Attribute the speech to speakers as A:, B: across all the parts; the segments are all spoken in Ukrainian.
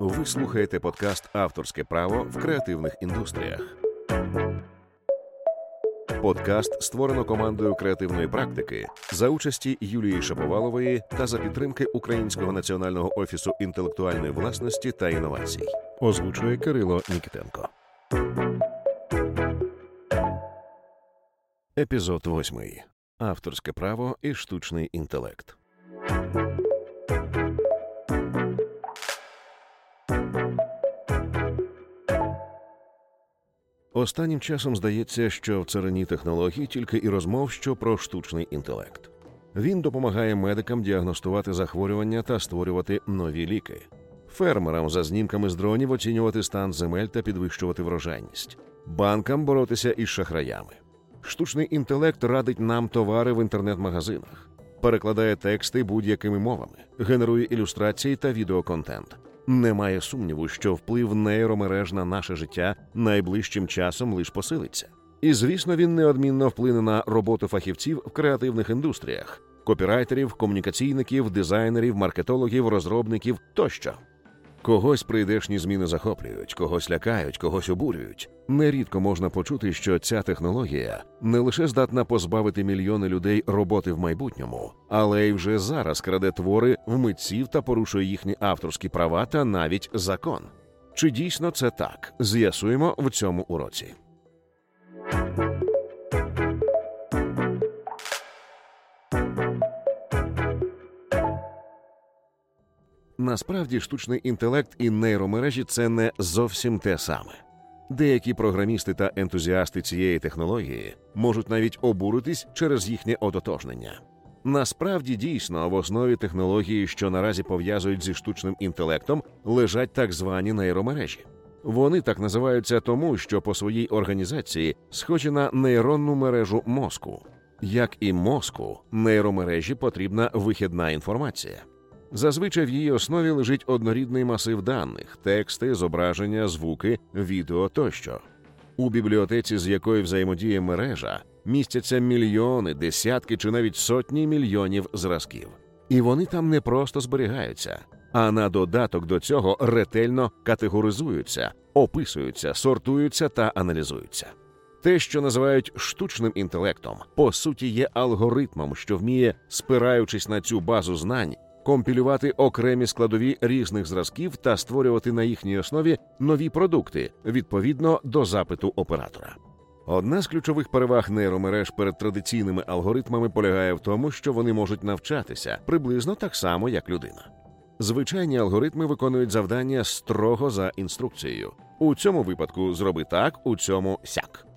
A: Ви слухаєте подкаст Авторське право в креативних індустріях. Подкаст створено командою креативної практики за участі Юлії Шаповалової та за підтримки Українського національного офісу інтелектуальної власності та інновацій. Озвучує Кирило Нікітенко. Епізод 8. Авторське право і штучний інтелект. Останнім часом здається, що в царині технологій тільки і розмов, що про штучний інтелект. Він допомагає медикам діагностувати захворювання та створювати нові ліки, фермерам за знімками з дронів оцінювати стан земель та підвищувати врожайність, банкам боротися із шахраями. Штучний інтелект радить нам товари в інтернет-магазинах, перекладає тексти будь-якими мовами, генерує ілюстрації та відеоконтент. Немає сумніву, що вплив нейромереж на наше життя найближчим часом лише посилиться. І звісно, він неодмінно вплине на роботу фахівців в креативних індустріях копірайтерів, комунікаційників, дизайнерів, маркетологів, розробників тощо. Когось прийдешні зміни захоплюють, когось лякають, когось обурюють. Нерідко можна почути, що ця технологія не лише здатна позбавити мільйони людей роботи в майбутньому, але й вже зараз краде твори в митців та порушує їхні авторські права та навіть закон. Чи дійсно це так? З'ясуємо в цьому уроці. Насправді штучний інтелект і нейромережі це не зовсім те саме. Деякі програмісти та ентузіасти цієї технології можуть навіть обуритись через їхнє ототожнення. Насправді дійсно в основі технології, що наразі пов'язують зі штучним інтелектом, лежать так звані нейромережі. Вони так називаються тому, що по своїй організації схожі на нейронну мережу мозку. Як і мозку, нейромережі потрібна вихідна інформація. Зазвичай в її основі лежить однорідний масив даних, тексти, зображення, звуки, відео тощо. У бібліотеці, з якою взаємодіє мережа, містяться мільйони, десятки чи навіть сотні мільйонів зразків. І вони там не просто зберігаються, а на додаток до цього ретельно категоризуються, описуються, сортуються та аналізуються. Те, що називають штучним інтелектом, по суті, є алгоритмом, що вміє, спираючись на цю базу знань, компілювати окремі складові різних зразків та створювати на їхній основі нові продукти відповідно до запиту оператора. Одна з ключових переваг нейромереж перед традиційними алгоритмами полягає в тому, що вони можуть навчатися приблизно так само, як людина. Звичайні алгоритми виконують завдання строго за інструкцією. У цьому випадку зроби так, у цьому сяк.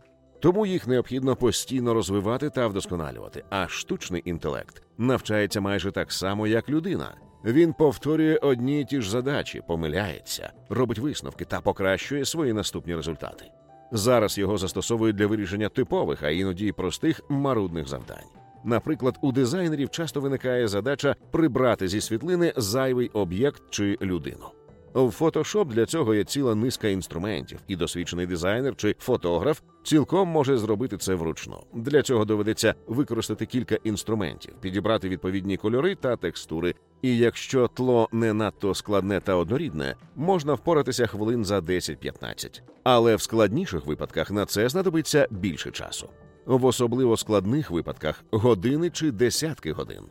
A: Тому їх необхідно постійно розвивати та вдосконалювати. А штучний інтелект навчається майже так само, як людина. Він повторює одні й ті ж задачі, помиляється, робить висновки та покращує свої наступні результати. Зараз його застосовують для вирішення типових, а іноді й простих марудних завдань. Наприклад, у дизайнерів часто виникає задача прибрати зі світлини зайвий об'єкт чи людину. В Photoshop для цього є ціла низка інструментів, і досвідчений дизайнер чи фотограф цілком може зробити це вручну. Для цього доведеться використати кілька інструментів, підібрати відповідні кольори та текстури. І якщо тло не надто складне та однорідне, можна впоратися хвилин за 10-15. Але в складніших випадках на це знадобиться більше часу. В особливо складних випадках години чи десятки годин.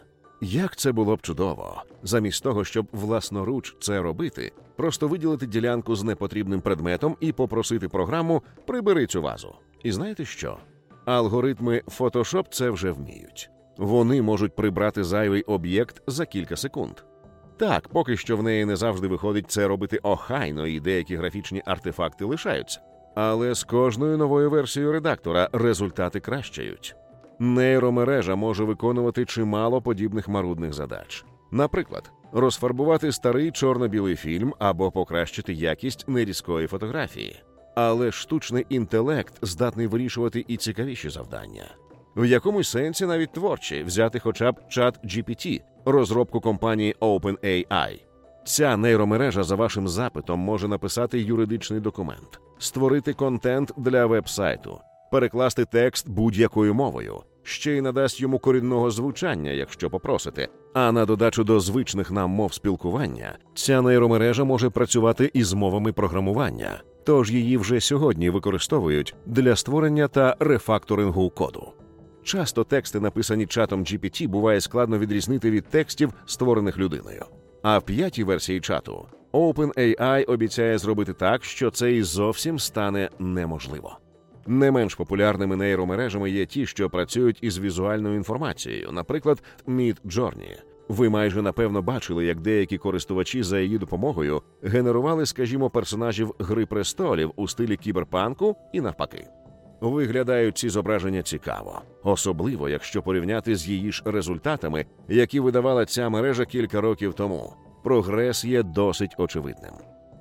A: Як це було б чудово, замість того, щоб власноруч це робити, просто виділити ділянку з непотрібним предметом і попросити програму прибери цю вазу. І знаєте що? Алгоритми Photoshop це вже вміють. Вони можуть прибрати зайвий об'єкт за кілька секунд. Так, поки що в неї не завжди виходить це робити охайно, і деякі графічні артефакти лишаються. Але з кожною новою версією редактора результати кращають. Нейромережа може виконувати чимало подібних марудних задач. Наприклад, розфарбувати старий чорно-білий фільм або покращити якість нерізкої фотографії. Але штучний інтелект здатний вирішувати і цікавіші завдання. В якомусь сенсі навіть творчі взяти хоча б чат GPT, розробку компанії OpenAI. Ця нейромережа за вашим запитом може написати юридичний документ, створити контент для веб-сайту, перекласти текст будь-якою мовою, ще й надасть йому корінного звучання, якщо попросите. А на додачу до звичних нам мов спілкування, ця нейромережа може працювати із мовами програмування, тож її вже сьогодні використовують для створення та рефакторингу коду. Часто тексти, написані чатом GPT, буває складно відрізнити від текстів, створених людиною. А в п'ятій версії чату OpenAI обіцяє зробити так, що це і зовсім стане неможливо. Не менш популярними нейромережами є ті, що працюють із візуальною інформацією, наприклад, Midjourney. Ви майже напевно бачили, як деякі користувачі за її допомогою генерували, скажімо, персонажів Гри престолів у стилі кіберпанку і навпаки. Виглядають ці зображення цікаво, особливо якщо порівняти з її ж результатами, які видавала ця мережа кілька років тому. Прогрес є досить очевидним.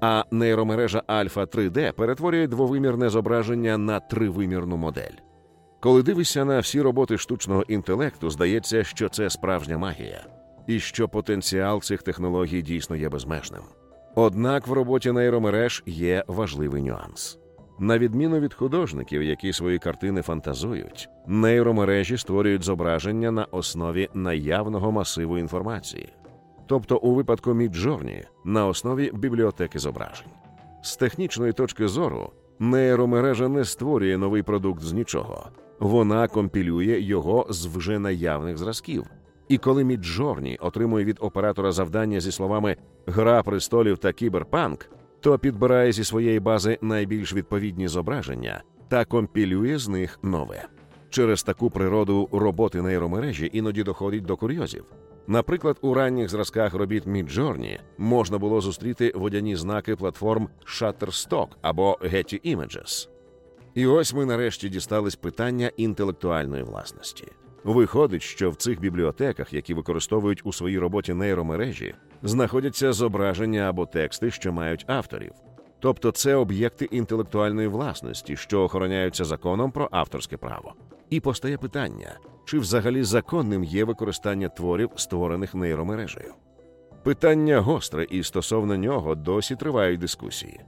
A: А нейромережа Альфа 3D перетворює двовимірне зображення на тривимірну модель. Коли дивишся на всі роботи штучного інтелекту, здається, що це справжня магія, і що потенціал цих технологій дійсно є безмежним. Однак в роботі нейромереж є важливий нюанс. На відміну від художників, які свої картини фантазують, нейромережі створюють зображення на основі наявного масиву інформації, тобто у випадку Midjourney на основі бібліотеки зображень. З технічної точки зору, нейромережа не створює новий продукт з нічого, вона компілює його з вже наявних зразків. І коли Midjourney отримує від оператора завдання зі словами Гра престолів та кіберпанк то підбирає зі своєї бази найбільш відповідні зображення та компілює з них нове. Через таку природу роботи нейромережі іноді доходить до курйозів. Наприклад, у ранніх зразках робіт Midjourney можна було зустріти водяні знаки платформ Shutterstock або Getty Images. І ось ми нарешті дістались питання інтелектуальної власності. Виходить, що в цих бібліотеках, які використовують у своїй роботі нейромережі, знаходяться зображення або тексти, що мають авторів. Тобто це об'єкти інтелектуальної власності, що охороняються законом про авторське право. І постає питання, чи взагалі законним є використання творів, створених нейромережею. Питання гостре, і стосовно нього досі тривають дискусії.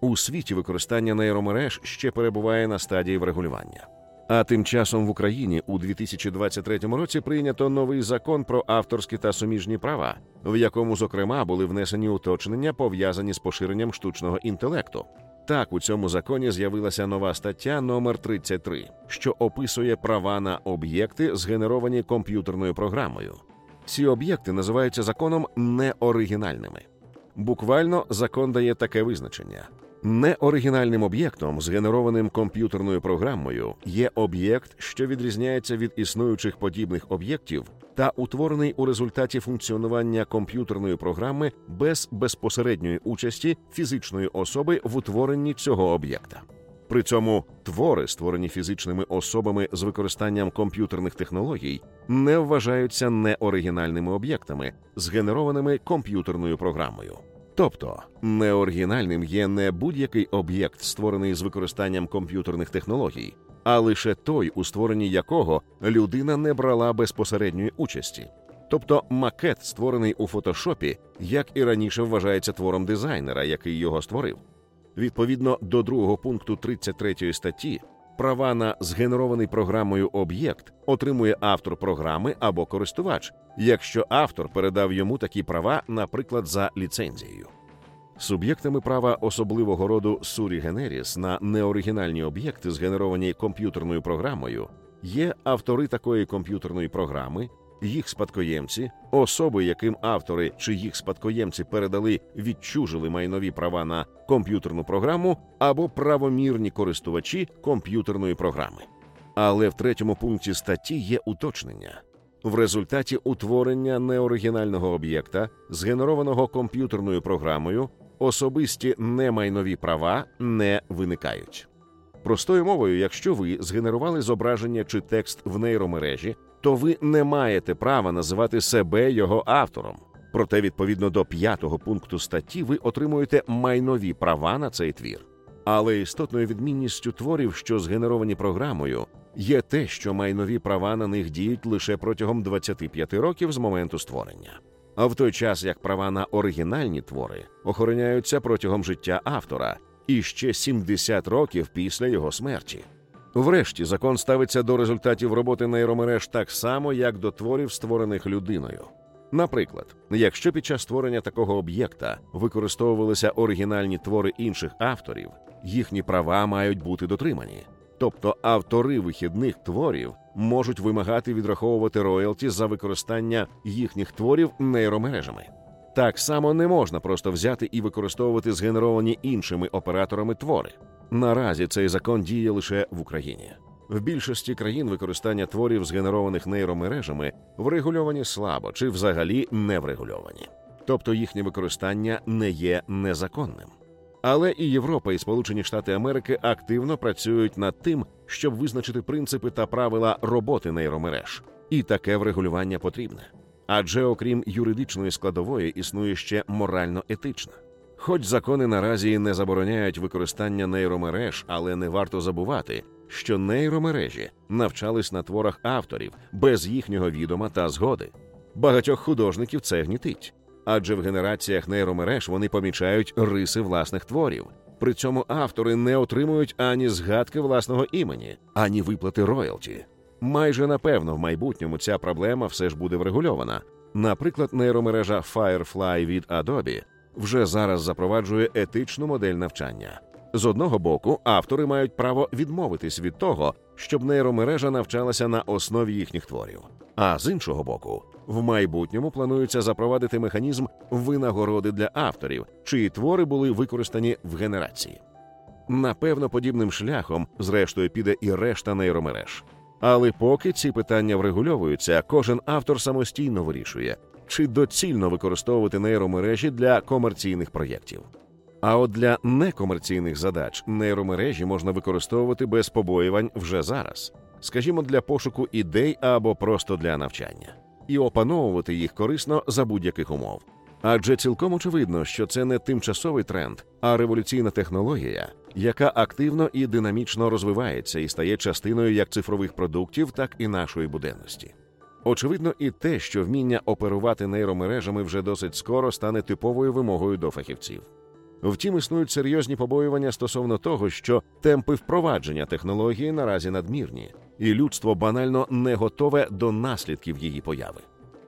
A: У світі використання нейромереж ще перебуває на стадії врегулювання. А тим часом в Україні у 2023 році прийнято новий закон про авторські та суміжні права, в якому, зокрема, були внесені уточнення, пов'язані з поширенням штучного інтелекту. Так, у цьому законі з'явилася нова стаття номер 33, що описує права на об'єкти, згенеровані комп'ютерною програмою. Ці об'єкти називаються законом неоригінальними. Буквально закон дає таке визначення. Неоригінальним об'єктом, згенерованим комп'ютерною програмою, є об'єкт, що відрізняється від існуючих подібних об'єктів, та утворений у результаті функціонування комп'ютерної програми без безпосередньої участі фізичної особи в утворенні цього об'єкта. При цьому твори, створені фізичними особами з використанням комп'ютерних технологій, не вважаються неоригінальними об'єктами, згенерованими комп'ютерною програмою. Тобто неоригінальним є не будь-який об'єкт, створений з використанням комп'ютерних технологій, а лише той, у створенні якого людина не брала безпосередньої участі. Тобто макет, створений у фотошопі, як і раніше вважається твором дизайнера, який його створив. Відповідно до другого пункту 33 статті, права на згенерований програмою об'єкт отримує автор програми або користувач, якщо автор передав йому такі права, наприклад, за ліцензією. Суб'єктами права особливого роду сурі генеріс на неоригінальні об'єкти, згенеровані комп'ютерною програмою, є автори такої комп'ютерної програми, їх спадкоємці, особи, яким автори чи їх спадкоємці передали відчужили майнові права на комп'ютерну програму або правомірні користувачі комп'ютерної програми. Але в третьому пункті статті є уточнення. В результаті утворення неоригінального об'єкта, згенерованого комп'ютерною програмою, особисті немайнові права не виникають. Простою мовою, якщо ви згенерували зображення чи текст в нейромережі, то ви не маєте права називати себе його автором. Проте, відповідно до п'ятого пункту статті, ви отримуєте майнові права на цей твір. Але істотною відмінністю творів, що згенеровані програмою, є те, що майнові права на них діють лише протягом 25 років з моменту створення. А в той час як права на оригінальні твори охороняються протягом життя автора і ще 70 років після його смерті. Врешті закон ставиться до результатів роботи нейромереж так само, як до творів, створених людиною. Наприклад, якщо під час створення такого об'єкта використовувалися оригінальні твори інших авторів, їхні права мають бути дотримані. Тобто автори вихідних творів можуть вимагати відраховувати роялті за використання їхніх творів нейромережами. Так само не можна просто взяти і використовувати згенеровані іншими операторами твори. Наразі цей закон діє лише в Україні. В більшості країн використання творів, згенерованих нейромережами, врегульовані слабо чи взагалі не врегульовані, тобто їхнє використання не є незаконним. Але і Європа і Сполучені Штати Америки активно працюють над тим, щоб визначити принципи та правила роботи нейромереж, і таке врегулювання потрібне. Адже окрім юридичної складової існує ще морально-етична. Хоч закони наразі не забороняють використання нейромереж, але не варто забувати, що нейромережі навчались на творах авторів без їхнього відома та згоди. Багатьох художників це гнітить, адже в генераціях нейромереж вони помічають риси власних творів. При цьому автори не отримують ані згадки власного імені, ані виплати роялті. Майже напевно в майбутньому ця проблема все ж буде врегульована. Наприклад, нейромережа Firefly від Adobe вже зараз запроваджує етичну модель навчання. З одного боку, автори мають право відмовитись від того, щоб нейромережа навчалася на основі їхніх творів. А з іншого боку, в майбутньому планується запровадити механізм винагороди для авторів, чиї твори були використані в генерації. Напевно, подібним шляхом, зрештою, піде і решта нейромереж. Але поки ці питання врегульовуються, кожен автор самостійно вирішує, чи доцільно використовувати нейромережі для комерційних проєктів. А от для некомерційних задач нейромережі можна використовувати без побоювань вже зараз, скажімо, для пошуку ідей або просто для навчання, і опановувати їх корисно за будь-яких умов. Адже цілком очевидно, що це не тимчасовий тренд, а революційна технологія, яка активно і динамічно розвивається і стає частиною як цифрових продуктів, так і нашої буденності. Очевидно, і те, що вміння оперувати нейромережами вже досить скоро стане типовою вимогою до фахівців. Втім, існують серйозні побоювання стосовно того, що темпи впровадження технології наразі надмірні, і людство банально не готове до наслідків її появи.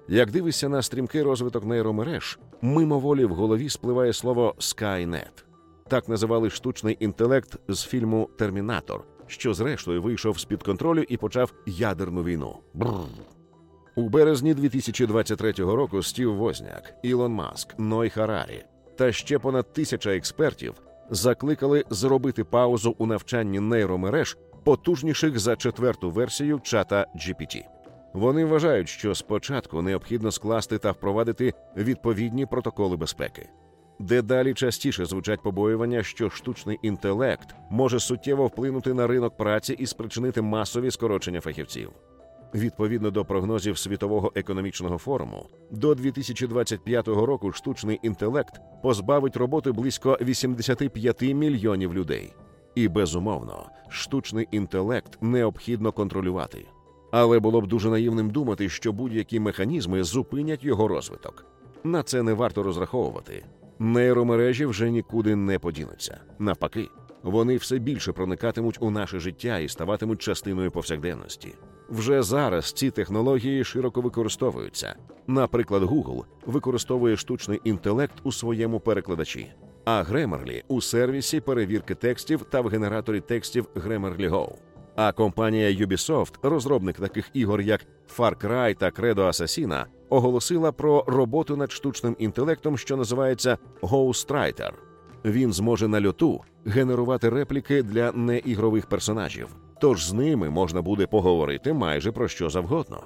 A: Як дивишся на стрімкий розвиток нейромереж, мимоволі в голові спливає слово Skynet. Так називали штучний інтелект з фільму Термінатор, що зрештою вийшов з під контролю і почав ядерну війну. Бррр. У березні 2023 року Стів Возняк, Ілон Маск, Ной Харарі та ще понад тисяча експертів закликали зробити паузу у навчанні нейромереж, потужніших за четверту версію чата GPT. Вони вважають, що спочатку необхідно скласти та впровадити відповідні протоколи безпеки. Дедалі частіше звучать побоювання, що штучний інтелект може суттєво вплинути на ринок праці і спричинити масові скорочення фахівців. Відповідно до прогнозів Світового економічного форуму, до 2025 року штучний інтелект позбавить роботи близько 85 мільйонів людей. І безумовно, штучний інтелект необхідно контролювати. Але було б дуже наївним думати, що будь-які механізми зупинять його розвиток. На це не варто розраховувати. Нейромережі вже нікуди не подінуться. Навпаки, вони все більше проникатимуть у наше життя і ставатимуть частиною повсякденності. Вже зараз ці технології широко використовуються. Наприклад, Google використовує штучний інтелект у своєму перекладачі, а Grammarly – у сервісі перевірки текстів та в генераторі текстів Grammarly Go. А компанія Ubisoft, розробник таких ігор, як Far Cry та Credo Assassina, оголосила про роботу над штучним інтелектом, що називається Ghostwriter. Він зможе на льоту генерувати репліки для неігрових персонажів, тож з ними можна буде поговорити майже про що завгодно.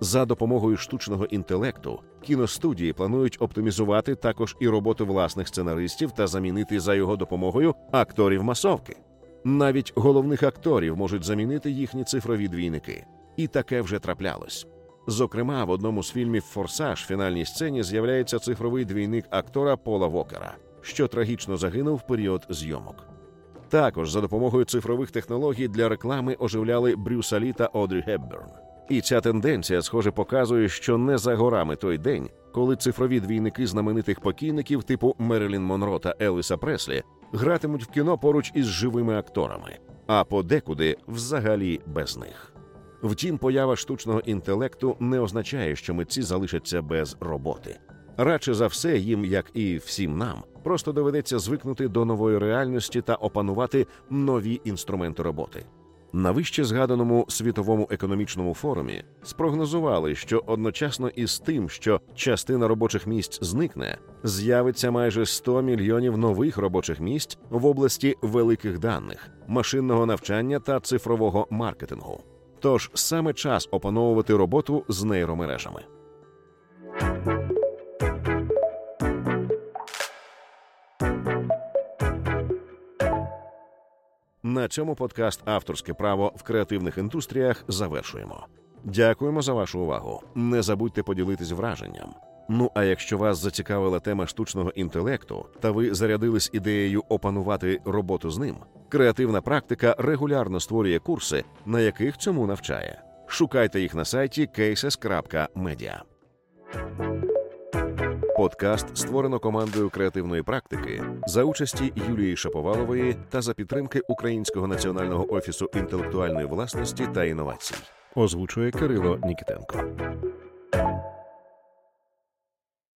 A: За допомогою штучного інтелекту кіностудії планують оптимізувати також і роботу власних сценаристів та замінити за його допомогою акторів масовки. Навіть головних акторів можуть замінити їхні цифрові двійники, і таке вже траплялось. Зокрема, в одному з фільмів Форсаж в фінальній сцені з'являється цифровий двійник актора Пола Вокера, що трагічно загинув в період зйомок. Також за допомогою цифрових технологій для реклами оживляли Брюса Лі та Одрі Гепберн. І ця тенденція, схоже, показує, що не за горами той день, коли цифрові двійники знаменитих покійників типу Мерилін Монро та Еліса Преслі гратимуть в кіно поруч із живими акторами. а подекуди взагалі без них. Втім, поява штучного інтелекту не означає, що митці залишаться без роботи. Радше за все, їм, як і всім нам, просто доведеться звикнути до нової реальності та опанувати нові інструменти роботи. На вище згаданому світовому економічному форумі спрогнозували, що одночасно із тим, що частина робочих місць зникне, з'явиться майже 100 мільйонів нових робочих місць в області великих даних, машинного навчання та цифрового маркетингу. Тож саме час опановувати роботу з нейромережами. На цьому подкаст Авторське право в креативних індустріях завершуємо. Дякуємо за вашу увагу. Не забудьте поділитись враженням. Ну а якщо вас зацікавила тема штучного інтелекту та ви зарядились ідеєю опанувати роботу з ним, креативна практика регулярно створює курси, на яких цьому навчає. Шукайте їх на сайті cases.media. Подкаст створено командою креативної практики за участі Юлії Шаповалової та за підтримки Українського національного офісу інтелектуальної власності та інновацій. Озвучує Кирило Нікітенко.